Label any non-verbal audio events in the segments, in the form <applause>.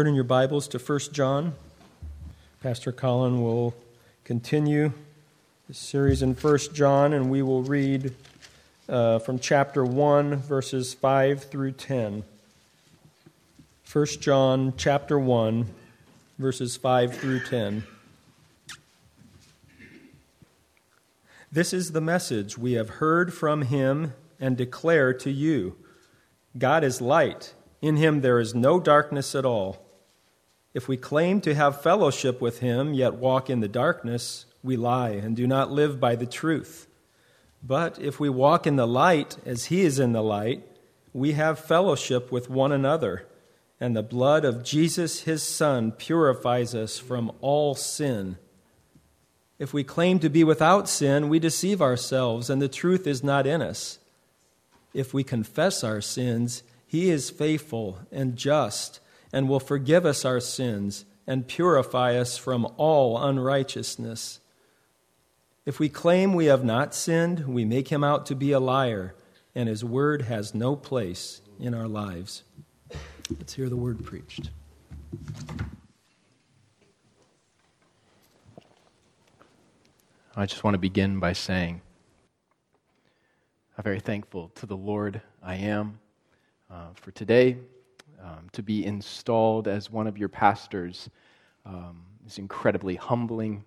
Turn in your Bibles to 1 John. Pastor Colin will continue the series in 1 John, and we will read uh, from chapter 1, verses 5 through 10. 1 John chapter 1, verses 5 through 10. This is the message we have heard from him and declare to you God is light in him there is no darkness at all. If we claim to have fellowship with him, yet walk in the darkness, we lie and do not live by the truth. But if we walk in the light as he is in the light, we have fellowship with one another, and the blood of Jesus his Son purifies us from all sin. If we claim to be without sin, we deceive ourselves, and the truth is not in us. If we confess our sins, he is faithful and just and will forgive us our sins and purify us from all unrighteousness. If we claim we have not sinned, we make him out to be a liar, and his word has no place in our lives. Let's hear the word preached. I just want to begin by saying, I'm very thankful to the Lord I am uh, for today. Um, to be installed as one of your pastors um, is incredibly humbling.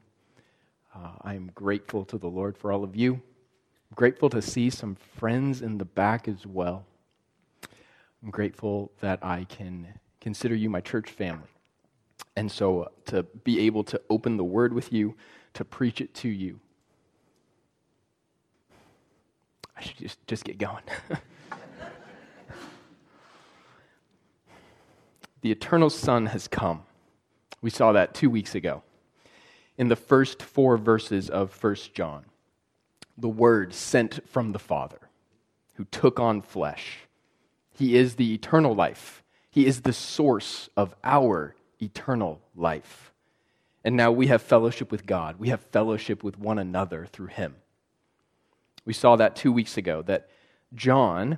Uh, I am grateful to the Lord for all of you. I'm grateful to see some friends in the back as well. I'm grateful that I can consider you my church family. And so uh, to be able to open the word with you, to preach it to you, I should just, just get going. <laughs> the eternal Son has come. We saw that two weeks ago in the first four verses of 1 John. The Word sent from the Father, who took on flesh. He is the eternal life, He is the source of our eternal life. And now we have fellowship with God, we have fellowship with one another through Him. We saw that two weeks ago, that John,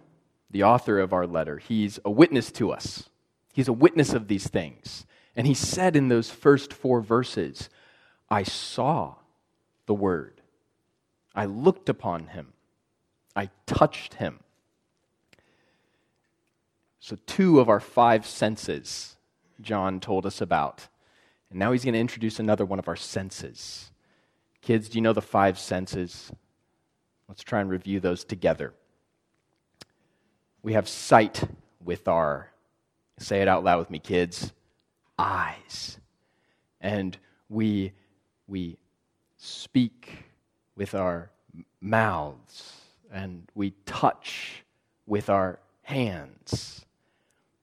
the author of our letter, he's a witness to us He's a witness of these things. And he said in those first four verses, I saw the Word. I looked upon him. I touched him. So, two of our five senses, John told us about. And now he's going to introduce another one of our senses. Kids, do you know the five senses? Let's try and review those together. We have sight with our Say it out loud with me, kids. Eyes. And we, we speak with our mouths, and we touch with our hands,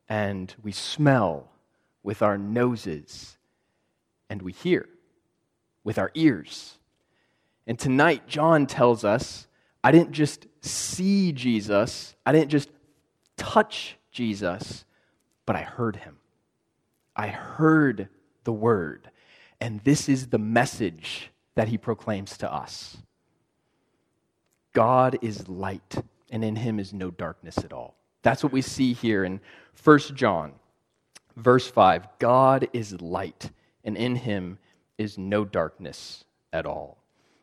and we smell with our noses, and we hear with our ears. And tonight, John tells us I didn't just see Jesus, I didn't just touch Jesus, but I heard him. I heard the word. And this is the message that he proclaims to us God is light, and in him is no darkness at all. That's what we see here in 1 John, verse 5. God is light, and in him is no darkness at all.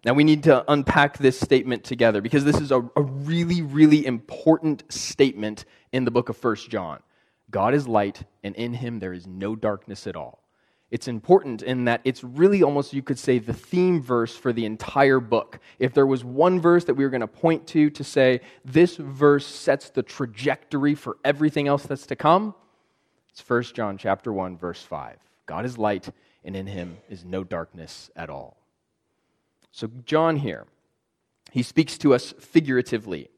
Now, we need to unpack this statement together because this is a, a really, really important statement in the book of 1 John. God is light, and in him there is no darkness at all. It's important in that it's really almost, you could say, the theme verse for the entire book. If there was one verse that we were going to point to to say, this verse sets the trajectory for everything else that's to come, it's 1 John chapter 1, verse 5. God is light, and in him is no darkness at all. So, John here, he speaks to us figuratively.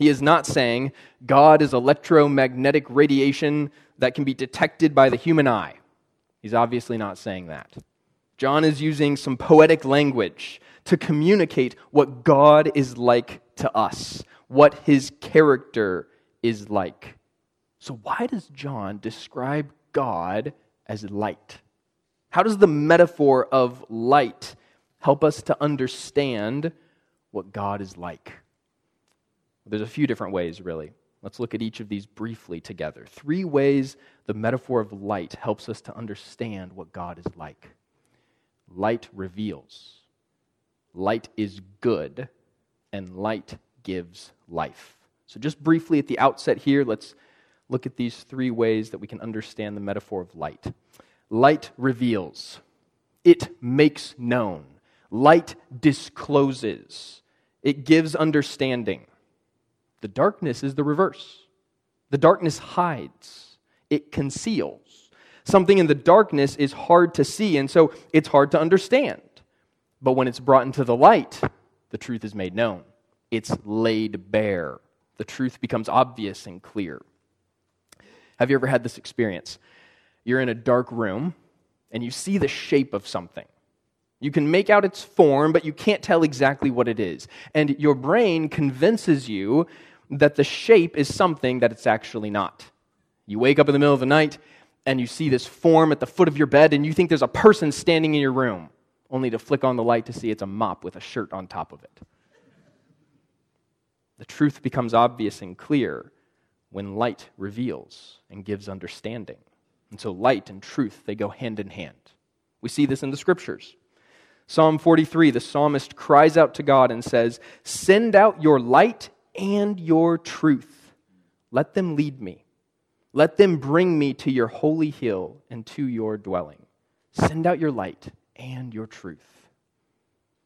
He is not saying God is electromagnetic radiation that can be detected by the human eye. He's obviously not saying that. John is using some poetic language to communicate what God is like to us, what his character is like. So, why does John describe God as light? How does the metaphor of light help us to understand what God is like? There's a few different ways, really. Let's look at each of these briefly together. Three ways the metaphor of light helps us to understand what God is like. Light reveals, light is good, and light gives life. So, just briefly at the outset here, let's look at these three ways that we can understand the metaphor of light. Light reveals, it makes known, light discloses, it gives understanding. The darkness is the reverse. The darkness hides, it conceals. Something in the darkness is hard to see, and so it's hard to understand. But when it's brought into the light, the truth is made known. It's laid bare. The truth becomes obvious and clear. Have you ever had this experience? You're in a dark room and you see the shape of something. You can make out its form, but you can't tell exactly what it is. And your brain convinces you that the shape is something that it's actually not. You wake up in the middle of the night and you see this form at the foot of your bed and you think there's a person standing in your room, only to flick on the light to see it's a mop with a shirt on top of it. The truth becomes obvious and clear when light reveals and gives understanding. And so light and truth, they go hand in hand. We see this in the scriptures. Psalm 43, the psalmist cries out to God and says, Send out your light and your truth. Let them lead me. Let them bring me to your holy hill and to your dwelling. Send out your light and your truth.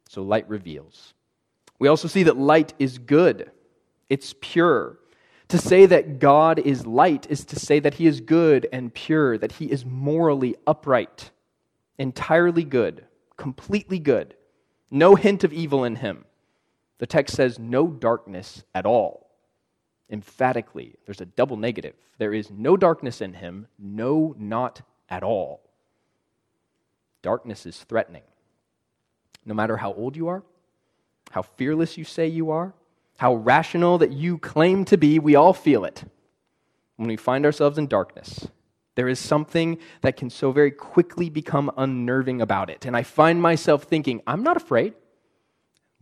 So light reveals. We also see that light is good, it's pure. To say that God is light is to say that he is good and pure, that he is morally upright, entirely good, completely good, no hint of evil in him. The text says no darkness at all. Emphatically, there's a double negative. There is no darkness in him, no, not at all. Darkness is threatening. No matter how old you are, how fearless you say you are, how rational that you claim to be, we all feel it when we find ourselves in darkness. There is something that can so very quickly become unnerving about it. And I find myself thinking, I'm not afraid.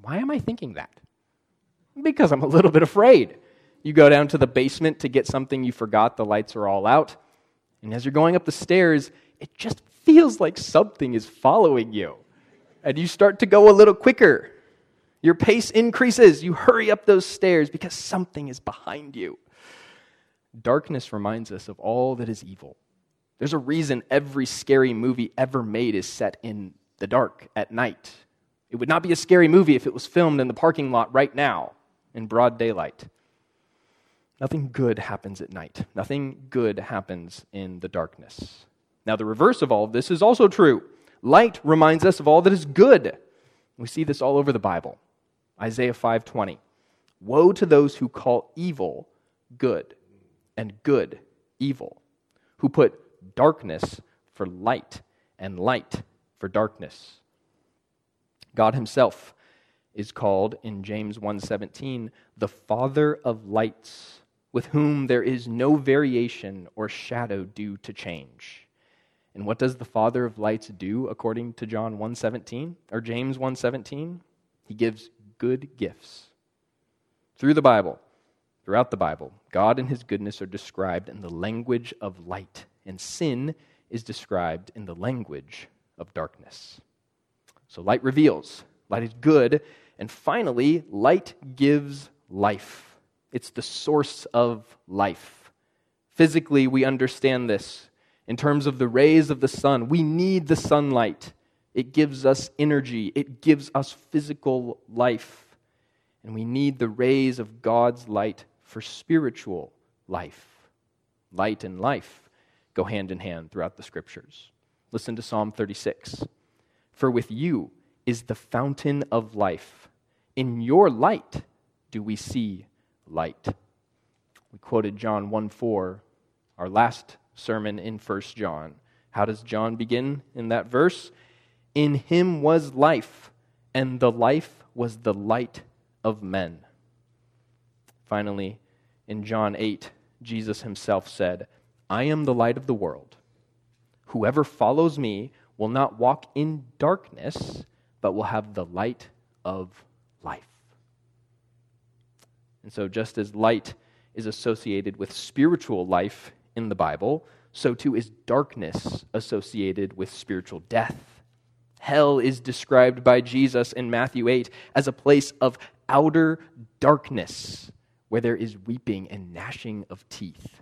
Why am I thinking that? Because I'm a little bit afraid. You go down to the basement to get something you forgot, the lights are all out. And as you're going up the stairs, it just feels like something is following you. And you start to go a little quicker. Your pace increases. You hurry up those stairs because something is behind you. Darkness reminds us of all that is evil. There's a reason every scary movie ever made is set in the dark at night. It would not be a scary movie if it was filmed in the parking lot right now in broad daylight. Nothing good happens at night. Nothing good happens in the darkness. Now, the reverse of all of this is also true. Light reminds us of all that is good. We see this all over the Bible. Isaiah 5:20. Woe to those who call evil good and good evil, who put darkness for light and light for darkness. God himself is called in James 1:17 the father of lights with whom there is no variation or shadow due to change. And what does the father of lights do according to John 1:17 or James 1:17? He gives good gifts. Through the Bible, throughout the Bible, God and his goodness are described in the language of light, and sin is described in the language of darkness. So light reveals, light is good. And finally, light gives life. It's the source of life. Physically, we understand this. In terms of the rays of the sun, we need the sunlight. It gives us energy, it gives us physical life. And we need the rays of God's light for spiritual life. Light and life go hand in hand throughout the scriptures. Listen to Psalm 36. For with you is the fountain of life. In your light do we see light. We quoted John 1 4, our last sermon in 1 John. How does John begin in that verse? In him was life, and the life was the light of men. Finally, in John 8, Jesus himself said, I am the light of the world. Whoever follows me will not walk in darkness, but will have the light of life. And so, just as light is associated with spiritual life in the Bible, so too is darkness associated with spiritual death. Hell is described by Jesus in Matthew 8 as a place of outer darkness where there is weeping and gnashing of teeth.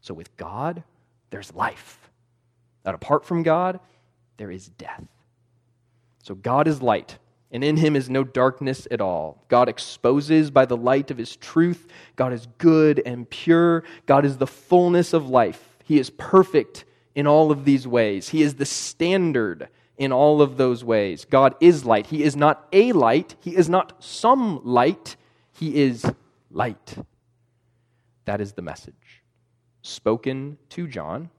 So with God, there's life. That apart from God, there is death. So God is light, and in him is no darkness at all. God exposes by the light of his truth. God is good and pure. God is the fullness of life. He is perfect in all of these ways. He is the standard in all of those ways. God is light. He is not a light, He is not some light. He is light. That is the message spoken to John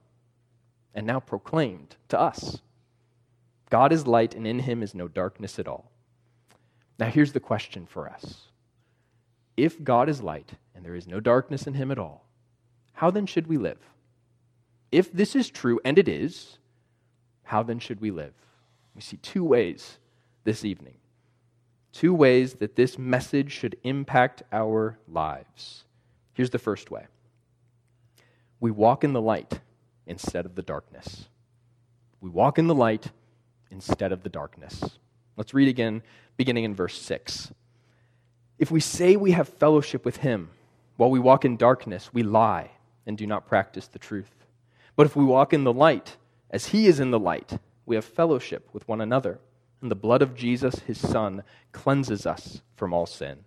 and now proclaimed to us. God is light, and in him is no darkness at all. Now, here's the question for us If God is light, and there is no darkness in him at all, how then should we live? If this is true, and it is, how then should we live? We see two ways this evening. Two ways that this message should impact our lives. Here's the first way we walk in the light instead of the darkness. We walk in the light instead of the darkness. Let's read again, beginning in verse 6. If we say we have fellowship with him while we walk in darkness, we lie and do not practice the truth. But if we walk in the light, as he is in the light, we have fellowship with one another, and the blood of Jesus, his Son, cleanses us from all sin.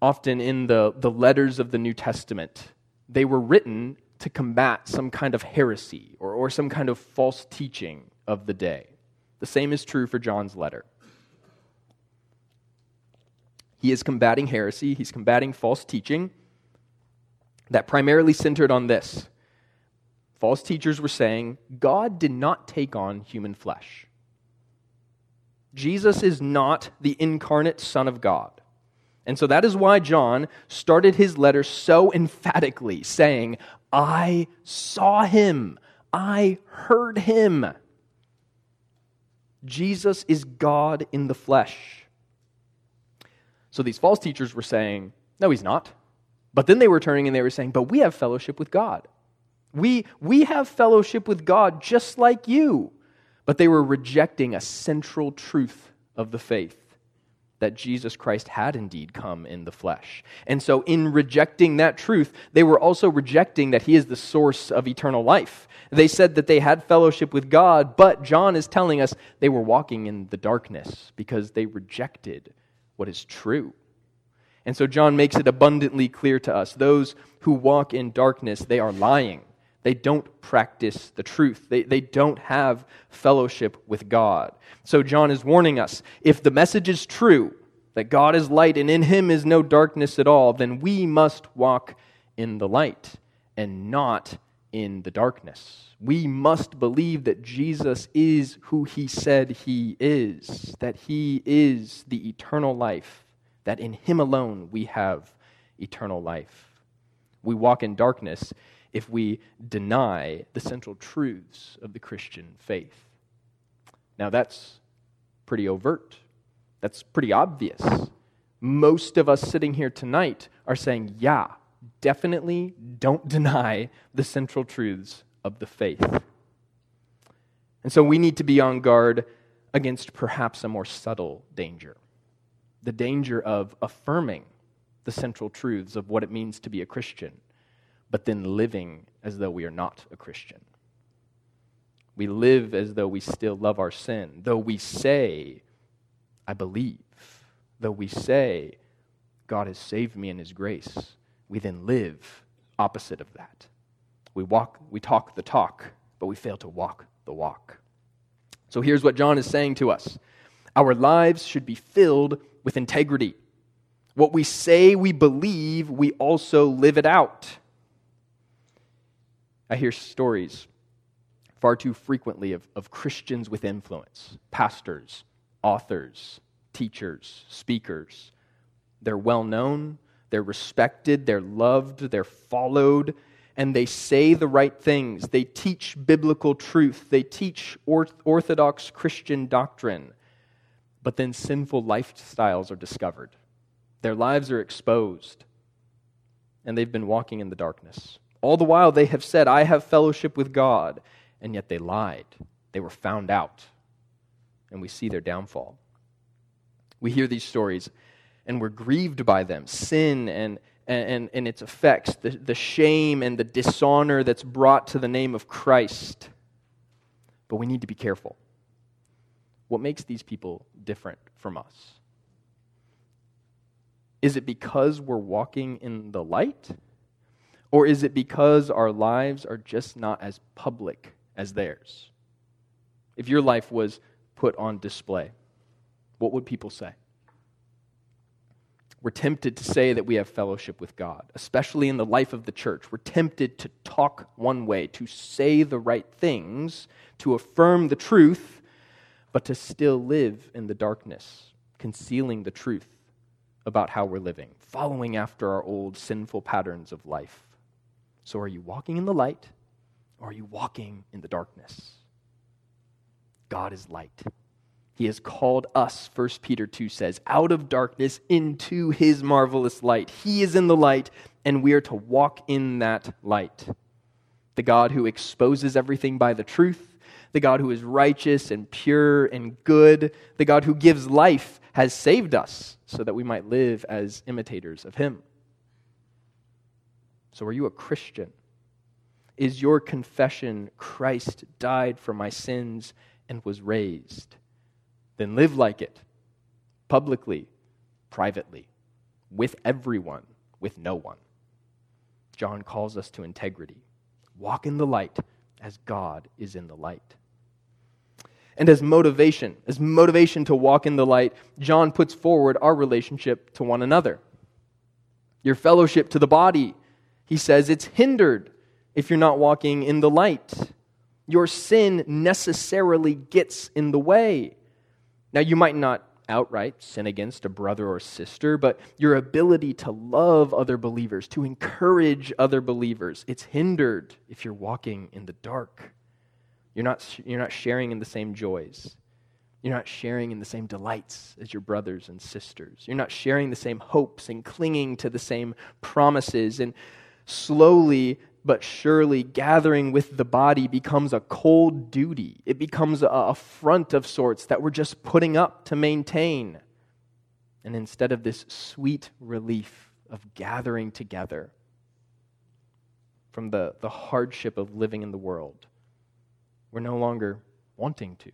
Often in the, the letters of the New Testament, they were written to combat some kind of heresy or, or some kind of false teaching of the day. The same is true for John's letter. He is combating heresy, he's combating false teaching that primarily centered on this. False teachers were saying God did not take on human flesh. Jesus is not the incarnate Son of God. And so that is why John started his letter so emphatically, saying, I saw him, I heard him. Jesus is God in the flesh. So these false teachers were saying, No, he's not. But then they were turning and they were saying, But we have fellowship with God. We, we have fellowship with God just like you. But they were rejecting a central truth of the faith that Jesus Christ had indeed come in the flesh. And so, in rejecting that truth, they were also rejecting that he is the source of eternal life. They said that they had fellowship with God, but John is telling us they were walking in the darkness because they rejected what is true. And so, John makes it abundantly clear to us those who walk in darkness, they are lying. They don't practice the truth. They, they don't have fellowship with God. So John is warning us if the message is true, that God is light and in him is no darkness at all, then we must walk in the light and not in the darkness. We must believe that Jesus is who he said he is, that he is the eternal life, that in him alone we have eternal life. We walk in darkness if we deny the central truths of the Christian faith. Now, that's pretty overt, that's pretty obvious. Most of us sitting here tonight are saying, yeah, definitely don't deny the central truths of the faith. And so we need to be on guard against perhaps a more subtle danger the danger of affirming the central truths of what it means to be a Christian but then living as though we are not a Christian. We live as though we still love our sin, though we say, I believe, though we say, God has saved me in his grace, we then live opposite of that. We walk, we talk the talk, but we fail to walk the walk. So here's what John is saying to us. Our lives should be filled with integrity. What we say we believe, we also live it out. I hear stories far too frequently of, of Christians with influence, pastors, authors, teachers, speakers. They're well known, they're respected, they're loved, they're followed, and they say the right things. They teach biblical truth, they teach orthodox Christian doctrine. But then sinful lifestyles are discovered. Their lives are exposed. and they've been walking in the darkness. All the while they have said, I have fellowship with God, and yet they lied. They were found out, and we see their downfall. We hear these stories, and we're grieved by them sin and, and, and its effects, the, the shame and the dishonor that's brought to the name of Christ. But we need to be careful. What makes these people different from us? Is it because we're walking in the light? Or is it because our lives are just not as public as theirs? If your life was put on display, what would people say? We're tempted to say that we have fellowship with God, especially in the life of the church. We're tempted to talk one way, to say the right things, to affirm the truth, but to still live in the darkness, concealing the truth about how we're living, following after our old sinful patterns of life. So, are you walking in the light or are you walking in the darkness? God is light. He has called us, 1 Peter 2 says, out of darkness into his marvelous light. He is in the light, and we are to walk in that light. The God who exposes everything by the truth, the God who is righteous and pure and good, the God who gives life, has saved us so that we might live as imitators of him. So, are you a Christian? Is your confession, Christ died for my sins and was raised? Then live like it, publicly, privately, with everyone, with no one. John calls us to integrity. Walk in the light as God is in the light. And as motivation, as motivation to walk in the light, John puts forward our relationship to one another. Your fellowship to the body he says it's hindered if you're not walking in the light. Your sin necessarily gets in the way. Now, you might not outright sin against a brother or sister, but your ability to love other believers, to encourage other believers, it's hindered if you're walking in the dark. You're not, you're not sharing in the same joys. You're not sharing in the same delights as your brothers and sisters. You're not sharing the same hopes and clinging to the same promises. And slowly but surely gathering with the body becomes a cold duty. It becomes a front of sorts that we're just putting up to maintain. And instead of this sweet relief of gathering together from the, the hardship of living in the world, we're no longer wanting to.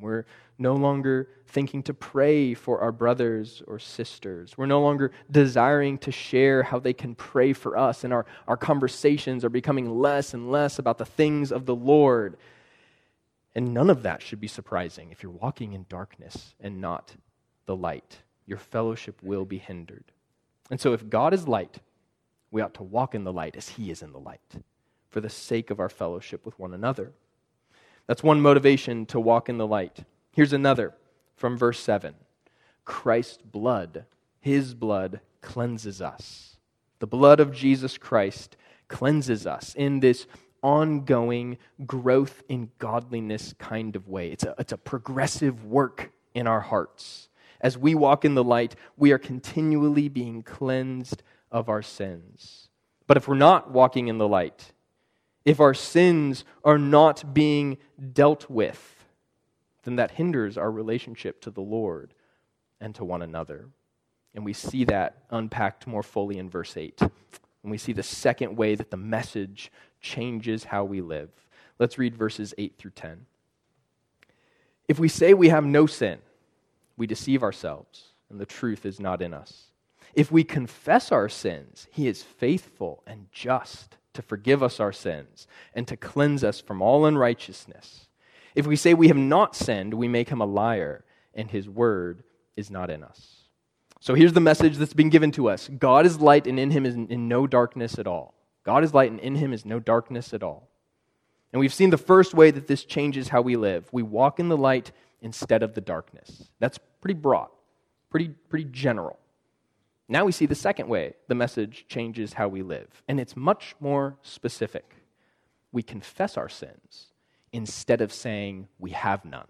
We're no longer thinking to pray for our brothers or sisters. We're no longer desiring to share how they can pray for us, and our, our conversations are becoming less and less about the things of the Lord. And none of that should be surprising if you're walking in darkness and not the light. Your fellowship will be hindered. And so, if God is light, we ought to walk in the light as He is in the light for the sake of our fellowship with one another. That's one motivation to walk in the light. Here's another from verse 7 Christ's blood, his blood, cleanses us. The blood of Jesus Christ cleanses us in this ongoing growth in godliness kind of way. It's a, it's a progressive work in our hearts. As we walk in the light, we are continually being cleansed of our sins. But if we're not walking in the light, if our sins are not being dealt with, then that hinders our relationship to the Lord and to one another. And we see that unpacked more fully in verse 8. And we see the second way that the message changes how we live. Let's read verses 8 through 10. If we say we have no sin, we deceive ourselves, and the truth is not in us. If we confess our sins, he is faithful and just to forgive us our sins and to cleanse us from all unrighteousness. If we say we have not sinned, we make him a liar, and his word is not in us. So here's the message that's been given to us God is light, and in him is in no darkness at all. God is light, and in him is no darkness at all. And we've seen the first way that this changes how we live. We walk in the light instead of the darkness. That's pretty broad, pretty, pretty general. Now we see the second way the message changes how we live, and it's much more specific. We confess our sins instead of saying we have none.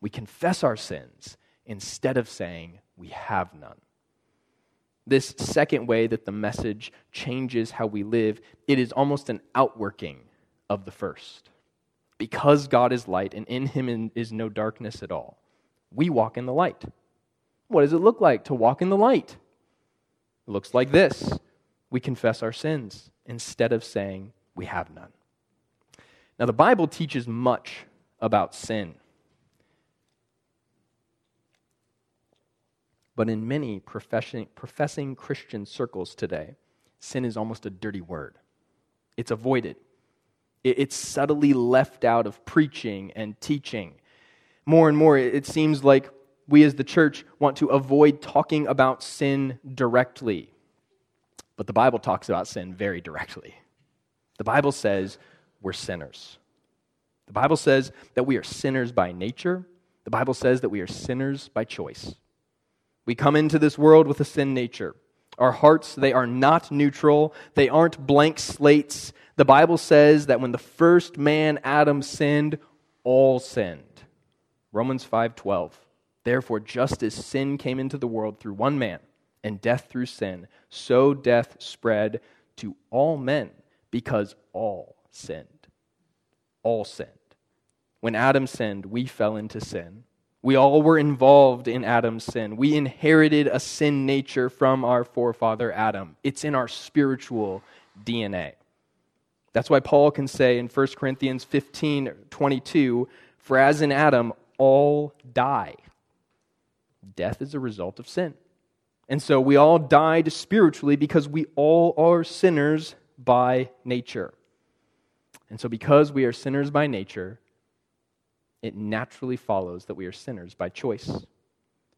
We confess our sins instead of saying we have none. This second way that the message changes how we live, it is almost an outworking of the first. Because God is light and in him is no darkness at all, we walk in the light. What does it look like to walk in the light? It looks like this we confess our sins instead of saying we have none. Now, the Bible teaches much about sin. But in many professing, professing Christian circles today, sin is almost a dirty word. It's avoided, it's subtly left out of preaching and teaching. More and more, it seems like we as the church want to avoid talking about sin directly. But the Bible talks about sin very directly. The Bible says we're sinners. The Bible says that we are sinners by nature. The Bible says that we are sinners by choice. We come into this world with a sin nature. Our hearts, they are not neutral. They aren't blank slates. The Bible says that when the first man, Adam, sinned, all sinned. Romans 5:12. Therefore, just as sin came into the world through one man, and death through sin, so death spread to all men because all sinned. All sinned. When Adam sinned, we fell into sin. We all were involved in Adam's sin. We inherited a sin nature from our forefather Adam. It's in our spiritual DNA. That's why Paul can say in 1 Corinthians 15 22, For as in Adam, all die. Death is a result of sin. And so we all died spiritually because we all are sinners by nature. And so, because we are sinners by nature, it naturally follows that we are sinners by choice.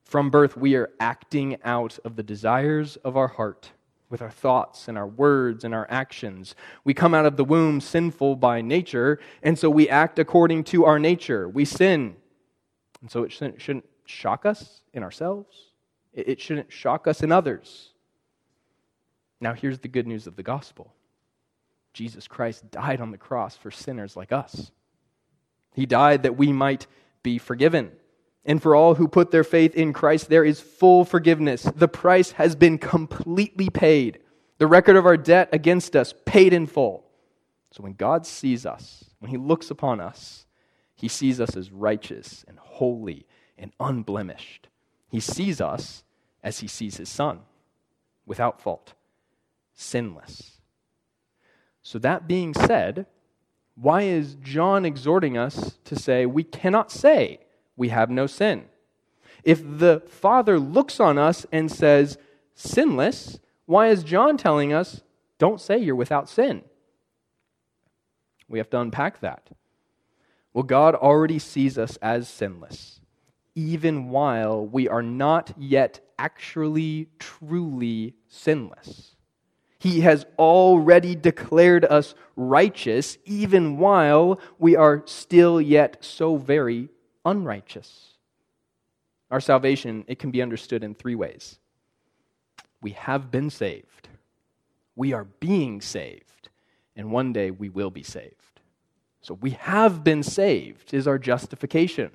From birth, we are acting out of the desires of our heart with our thoughts and our words and our actions. We come out of the womb sinful by nature, and so we act according to our nature. We sin. And so it shouldn't, shouldn't shock us in ourselves, it shouldn't shock us in others. Now, here's the good news of the gospel Jesus Christ died on the cross for sinners like us. He died that we might be forgiven. And for all who put their faith in Christ, there is full forgiveness. The price has been completely paid. The record of our debt against us paid in full. So when God sees us, when He looks upon us, He sees us as righteous and holy and unblemished. He sees us as He sees His Son, without fault, sinless. So, that being said, why is John exhorting us to say we cannot say we have no sin? If the Father looks on us and says, sinless, why is John telling us, don't say you're without sin? We have to unpack that. Well, God already sees us as sinless, even while we are not yet actually, truly sinless. He has already declared us righteous, even while we are still yet so very unrighteous. Our salvation, it can be understood in three ways. We have been saved, we are being saved, and one day we will be saved. So we have been saved is our justification.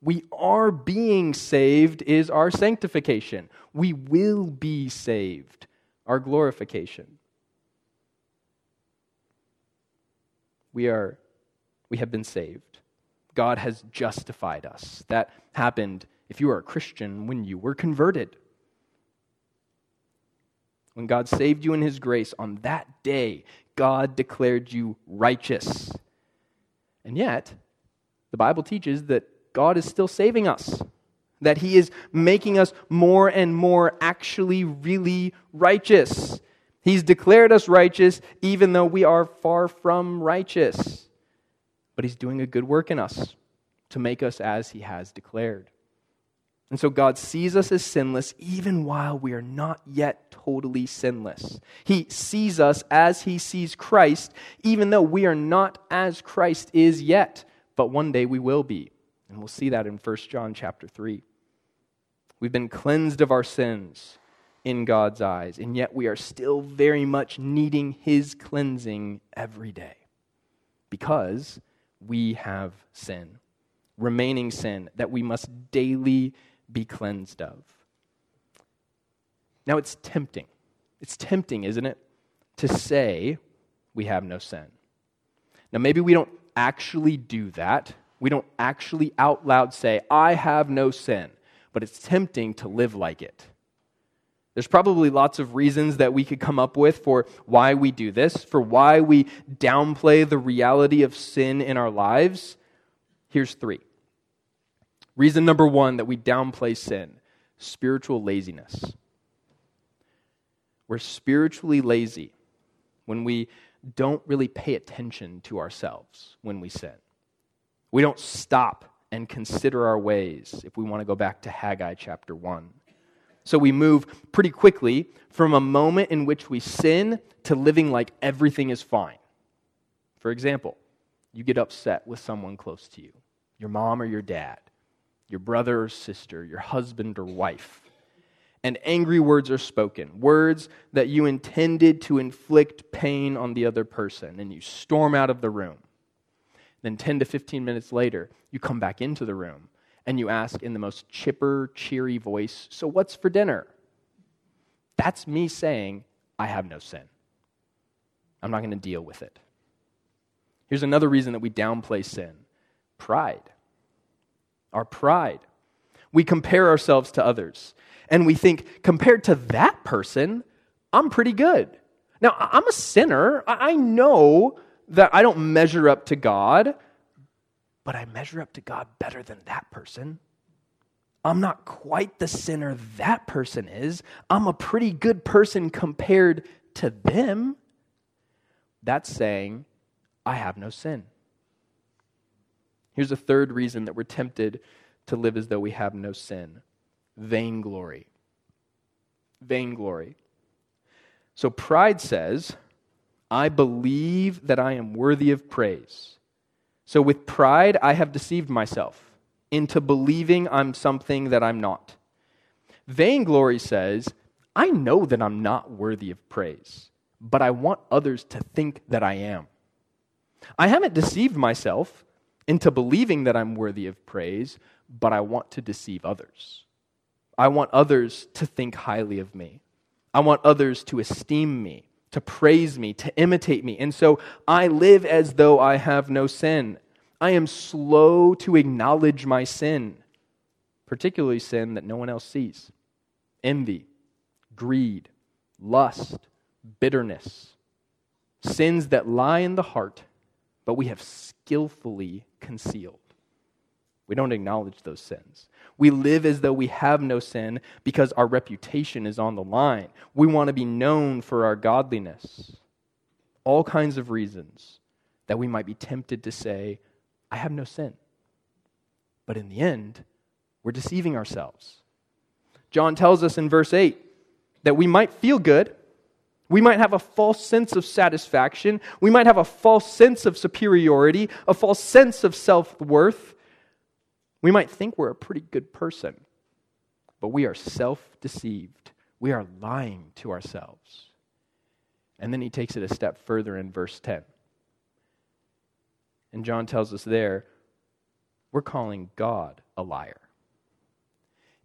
We are being saved is our sanctification. We will be saved our glorification. We are we have been saved. God has justified us. That happened if you are a Christian when you were converted. When God saved you in his grace on that day, God declared you righteous. And yet, the Bible teaches that God is still saving us that He is making us more and more actually really righteous. He's declared us righteous even though we are far from righteous. But He's doing a good work in us to make us as He has declared. And so God sees us as sinless even while we are not yet totally sinless. He sees us as He sees Christ, even though we are not as Christ is yet, but one day we will be. And we'll see that in 1 John chapter 3. We've been cleansed of our sins in God's eyes, and yet we are still very much needing His cleansing every day because we have sin, remaining sin that we must daily be cleansed of. Now, it's tempting. It's tempting, isn't it, to say we have no sin. Now, maybe we don't actually do that. We don't actually out loud say, I have no sin, but it's tempting to live like it. There's probably lots of reasons that we could come up with for why we do this, for why we downplay the reality of sin in our lives. Here's three. Reason number one that we downplay sin spiritual laziness. We're spiritually lazy when we don't really pay attention to ourselves when we sin. We don't stop and consider our ways if we want to go back to Haggai chapter 1. So we move pretty quickly from a moment in which we sin to living like everything is fine. For example, you get upset with someone close to you your mom or your dad, your brother or sister, your husband or wife. And angry words are spoken, words that you intended to inflict pain on the other person, and you storm out of the room. Then 10 to 15 minutes later, you come back into the room and you ask in the most chipper, cheery voice, So what's for dinner? That's me saying, I have no sin. I'm not going to deal with it. Here's another reason that we downplay sin pride. Our pride. We compare ourselves to others, and we think, compared to that person, I'm pretty good. Now, I'm a sinner. I know that I don't measure up to God, but I measure up to God better than that person. I'm not quite the sinner that person is. I'm a pretty good person compared to them. That's saying, I have no sin. Here's a third reason that we're tempted to live as though we have no sin vainglory. Vainglory. So pride says, I believe that I am worthy of praise. So, with pride, I have deceived myself into believing I'm something that I'm not. Vainglory says, I know that I'm not worthy of praise, but I want others to think that I am. I haven't deceived myself into believing that I'm worthy of praise, but I want to deceive others. I want others to think highly of me. I want others to esteem me to praise me, to imitate me. And so I live as though I have no sin. I am slow to acknowledge my sin, particularly sin that no one else sees envy, greed, lust, bitterness, sins that lie in the heart, but we have skillfully concealed. We don't acknowledge those sins. We live as though we have no sin because our reputation is on the line. We want to be known for our godliness. All kinds of reasons that we might be tempted to say, I have no sin. But in the end, we're deceiving ourselves. John tells us in verse 8 that we might feel good. We might have a false sense of satisfaction. We might have a false sense of superiority, a false sense of self worth. We might think we're a pretty good person, but we are self deceived. We are lying to ourselves. And then he takes it a step further in verse 10. And John tells us there, we're calling God a liar.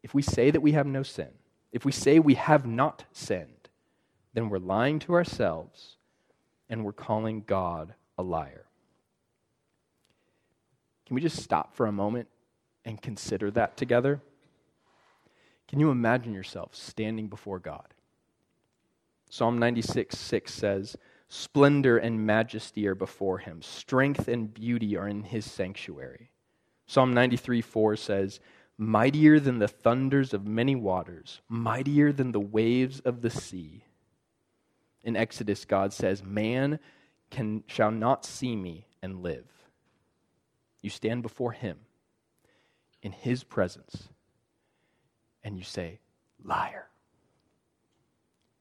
If we say that we have no sin, if we say we have not sinned, then we're lying to ourselves and we're calling God a liar. Can we just stop for a moment and consider that together? Can you imagine yourself standing before God? Psalm 96 6 says, Splendor and majesty are before him, strength and beauty are in his sanctuary. Psalm 93 4 says, Mightier than the thunders of many waters, mightier than the waves of the sea. In Exodus, God says, Man can, shall not see me and live. You stand before him in his presence and you say, Liar.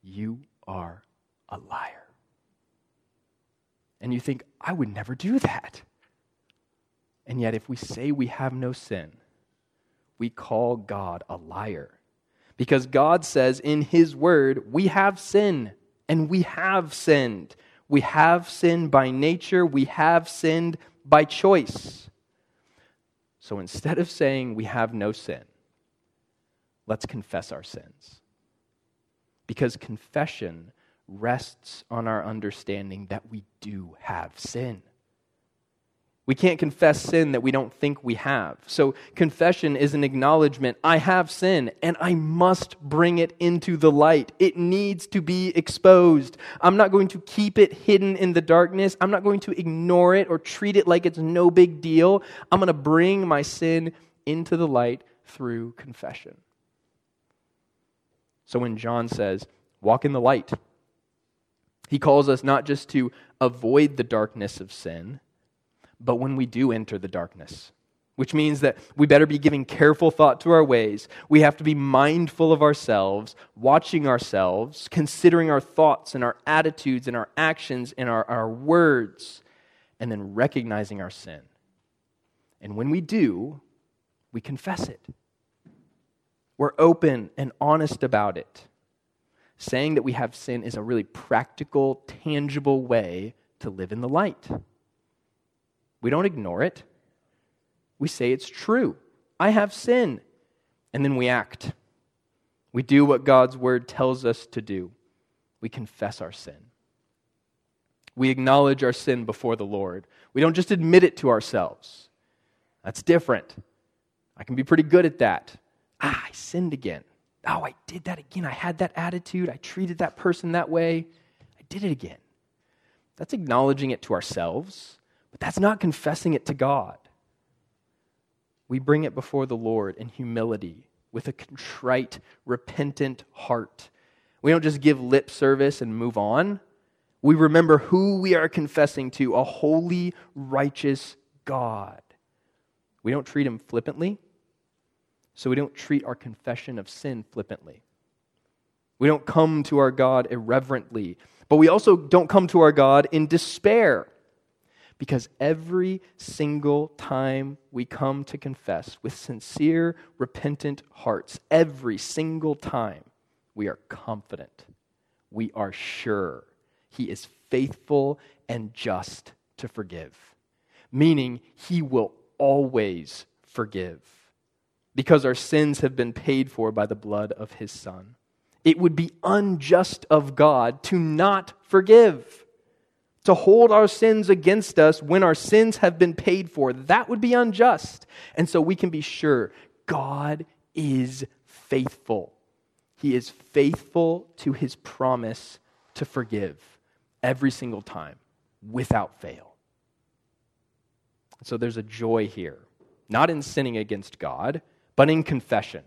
You are a liar. And you think, I would never do that. And yet, if we say we have no sin, we call God a liar. Because God says in His Word, we have sin, and we have sinned. We have sinned by nature, we have sinned by choice. So instead of saying we have no sin, let's confess our sins. because confession rests on our understanding that we do have sin. We can't confess sin that we don't think we have. So, confession is an acknowledgement I have sin and I must bring it into the light. It needs to be exposed. I'm not going to keep it hidden in the darkness. I'm not going to ignore it or treat it like it's no big deal. I'm going to bring my sin into the light through confession. So, when John says, walk in the light, he calls us not just to avoid the darkness of sin but when we do enter the darkness, which means that we better be giving careful thought to our ways. We have to be mindful of ourselves, watching ourselves, considering our thoughts and our attitudes and our actions and our, our words, and then recognizing our sin. And when we do, we confess it. We're open and honest about it. Saying that we have sin is a really practical, tangible way to live in the light. We don't ignore it. We say it's true. I have sin. And then we act. We do what God's word tells us to do. We confess our sin. We acknowledge our sin before the Lord. We don't just admit it to ourselves. That's different. I can be pretty good at that. Ah, I sinned again. Oh, I did that again. I had that attitude. I treated that person that way. I did it again. That's acknowledging it to ourselves but that's not confessing it to God. We bring it before the Lord in humility with a contrite, repentant heart. We don't just give lip service and move on. We remember who we are confessing to a holy, righteous God. We don't treat him flippantly, so we don't treat our confession of sin flippantly. We don't come to our God irreverently, but we also don't come to our God in despair. Because every single time we come to confess with sincere, repentant hearts, every single time, we are confident. We are sure He is faithful and just to forgive, meaning He will always forgive because our sins have been paid for by the blood of His Son. It would be unjust of God to not forgive to hold our sins against us when our sins have been paid for. That would be unjust. And so we can be sure God is faithful. He is faithful to his promise to forgive every single time without fail. So there's a joy here, not in sinning against God, but in confession.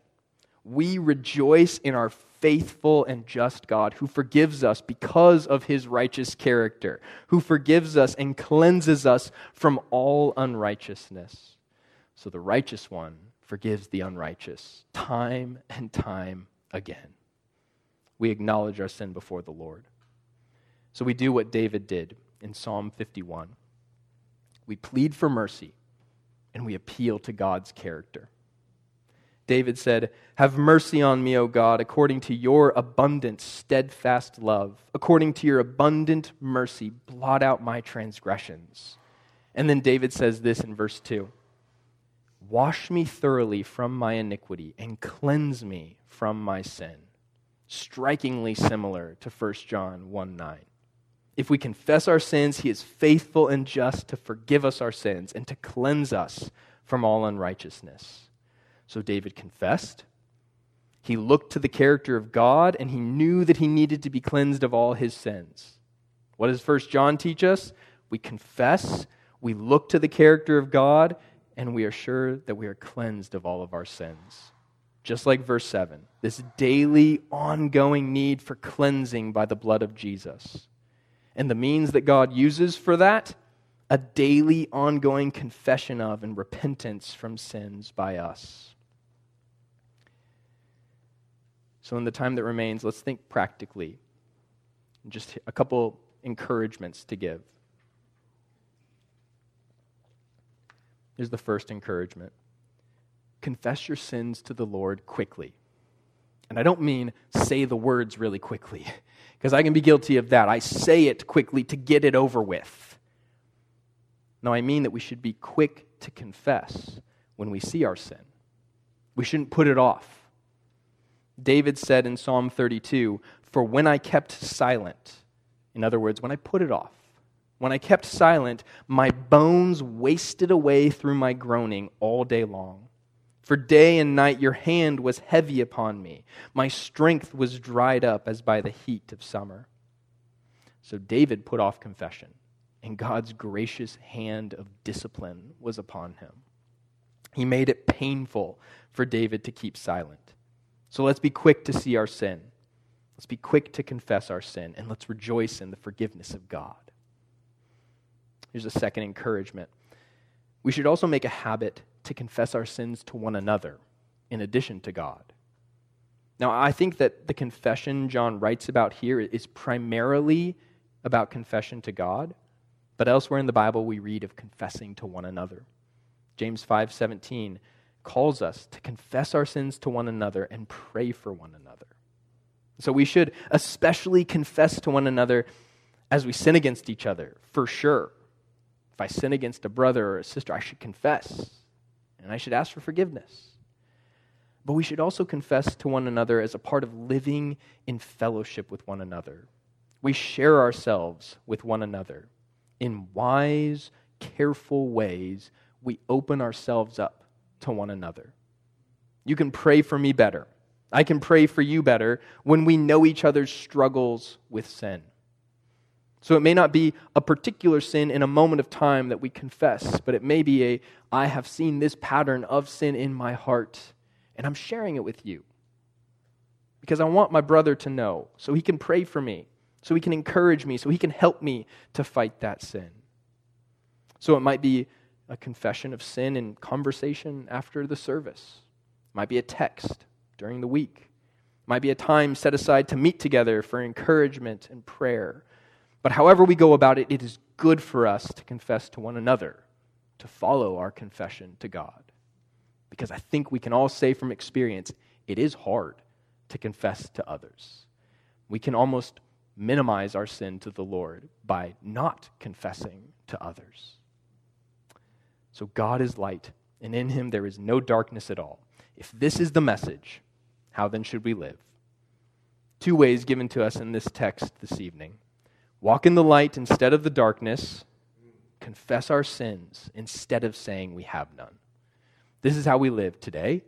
We rejoice in our faithful and just God who forgives us because of his righteous character, who forgives us and cleanses us from all unrighteousness. So the righteous one forgives the unrighteous time and time again. We acknowledge our sin before the Lord. So we do what David did in Psalm 51. We plead for mercy and we appeal to God's character. David said, Have mercy on me, O God, according to your abundant, steadfast love. According to your abundant mercy, blot out my transgressions. And then David says this in verse 2 Wash me thoroughly from my iniquity and cleanse me from my sin. Strikingly similar to 1 John 1 9. If we confess our sins, he is faithful and just to forgive us our sins and to cleanse us from all unrighteousness. So David confessed. He looked to the character of God and he knew that he needed to be cleansed of all his sins. What does First John teach us? We confess, we look to the character of God, and we are sure that we are cleansed of all of our sins. Just like verse 7, this daily, ongoing need for cleansing by the blood of Jesus. And the means that God uses for that, a daily, ongoing confession of and repentance from sins by us. So, in the time that remains, let's think practically. Just a couple encouragements to give. Here's the first encouragement confess your sins to the Lord quickly. And I don't mean say the words really quickly, <laughs> because I can be guilty of that. I say it quickly to get it over with. No, I mean that we should be quick to confess when we see our sin. We shouldn't put it off. David said in Psalm 32 For when I kept silent, in other words, when I put it off, when I kept silent, my bones wasted away through my groaning all day long. For day and night your hand was heavy upon me. My strength was dried up as by the heat of summer. So David put off confession, and God's gracious hand of discipline was upon him. He made it painful for David to keep silent. So let's be quick to see our sin. Let's be quick to confess our sin, and let's rejoice in the forgiveness of God. Here's a second encouragement. We should also make a habit to confess our sins to one another in addition to God. Now, I think that the confession John writes about here is primarily about confession to God, but elsewhere in the Bible we read of confessing to one another. James 5:17 calls us to confess our sins to one another and pray for one another. So we should especially confess to one another as we sin against each other, for sure. If I sin against a brother or a sister, I should confess and I should ask for forgiveness. But we should also confess to one another as a part of living in fellowship with one another. We share ourselves with one another. In wise, careful ways, we open ourselves up to one another. You can pray for me better. I can pray for you better when we know each other's struggles with sin. So it may not be a particular sin in a moment of time that we confess, but it may be a, I have seen this pattern of sin in my heart, and I'm sharing it with you. Because I want my brother to know, so he can pray for me, so he can encourage me, so he can help me to fight that sin. So it might be a confession of sin in conversation after the service, it might be a text during the week, it might be a time set aside to meet together for encouragement and prayer but however we go about it, it is good for us to confess to one another, to follow our confession to God. Because I think we can all say from experience, it is hard to confess to others. We can almost minimize our sin to the Lord by not confessing to others. So God is light, and in him there is no darkness at all. If this is the message, how then should we live? Two ways given to us in this text this evening. Walk in the light instead of the darkness. Confess our sins instead of saying we have none. This is how we live today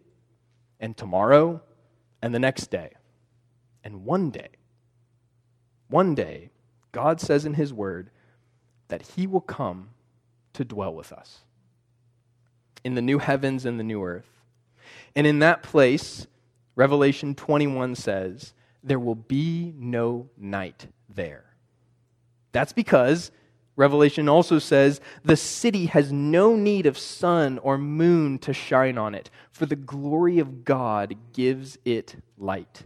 and tomorrow and the next day. And one day, one day, God says in His Word that He will come to dwell with us in the new heavens and the new earth. And in that place, Revelation 21 says, there will be no night there. That's because Revelation also says the city has no need of sun or moon to shine on it, for the glory of God gives it light,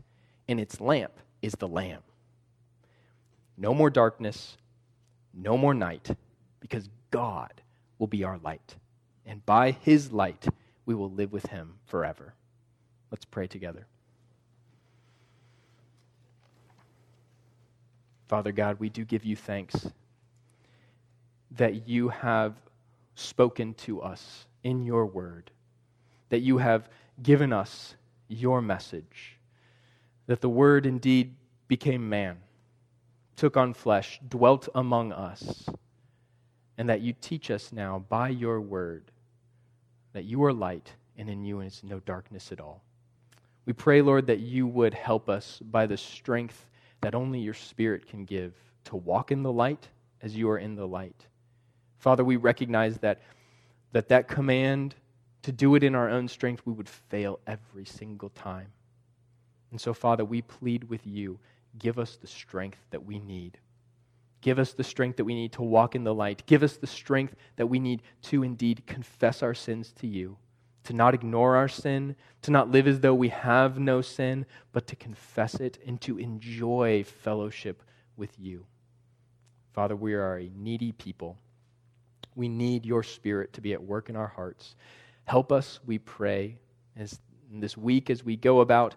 and its lamp is the Lamb. No more darkness, no more night, because God will be our light, and by his light we will live with him forever. Let's pray together. Father God, we do give you thanks that you have spoken to us in your word, that you have given us your message, that the word indeed became man, took on flesh, dwelt among us, and that you teach us now by your word that you are light and in you is no darkness at all. We pray, Lord, that you would help us by the strength that only your Spirit can give to walk in the light as you are in the light. Father, we recognize that that, that command to do it in our own strength, we would fail every single time. And so, Father, we plead with you give us the strength that we need. Give us the strength that we need to walk in the light. Give us the strength that we need to indeed confess our sins to you to not ignore our sin, to not live as though we have no sin, but to confess it and to enjoy fellowship with you. Father, we are a needy people. We need your spirit to be at work in our hearts. Help us, we pray, as this week as we go about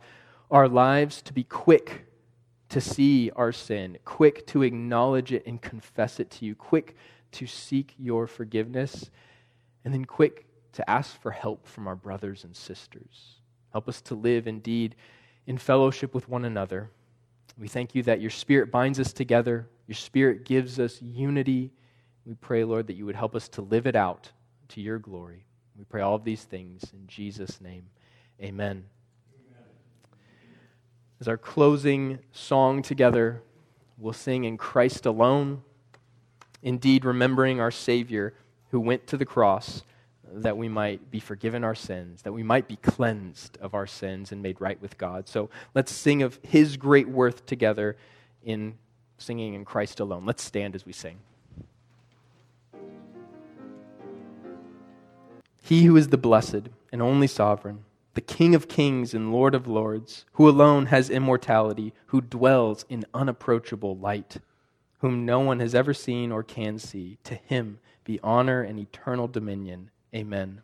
our lives to be quick to see our sin, quick to acknowledge it and confess it to you, quick to seek your forgiveness, and then quick to ask for help from our brothers and sisters. Help us to live indeed in fellowship with one another. We thank you that your Spirit binds us together, your Spirit gives us unity. We pray, Lord, that you would help us to live it out to your glory. We pray all of these things in Jesus' name. Amen. As our closing song together, we'll sing in Christ alone, indeed, remembering our Savior who went to the cross that we might be forgiven our sins, that we might be cleansed of our sins and made right with God. So let's sing of his great worth together in singing in Christ alone. Let's stand as we sing. He who is the blessed and only sovereign, the King of kings and Lord of lords, who alone has immortality, who dwells in unapproachable light, whom no one has ever seen or can see, to him be honor and eternal dominion Amen.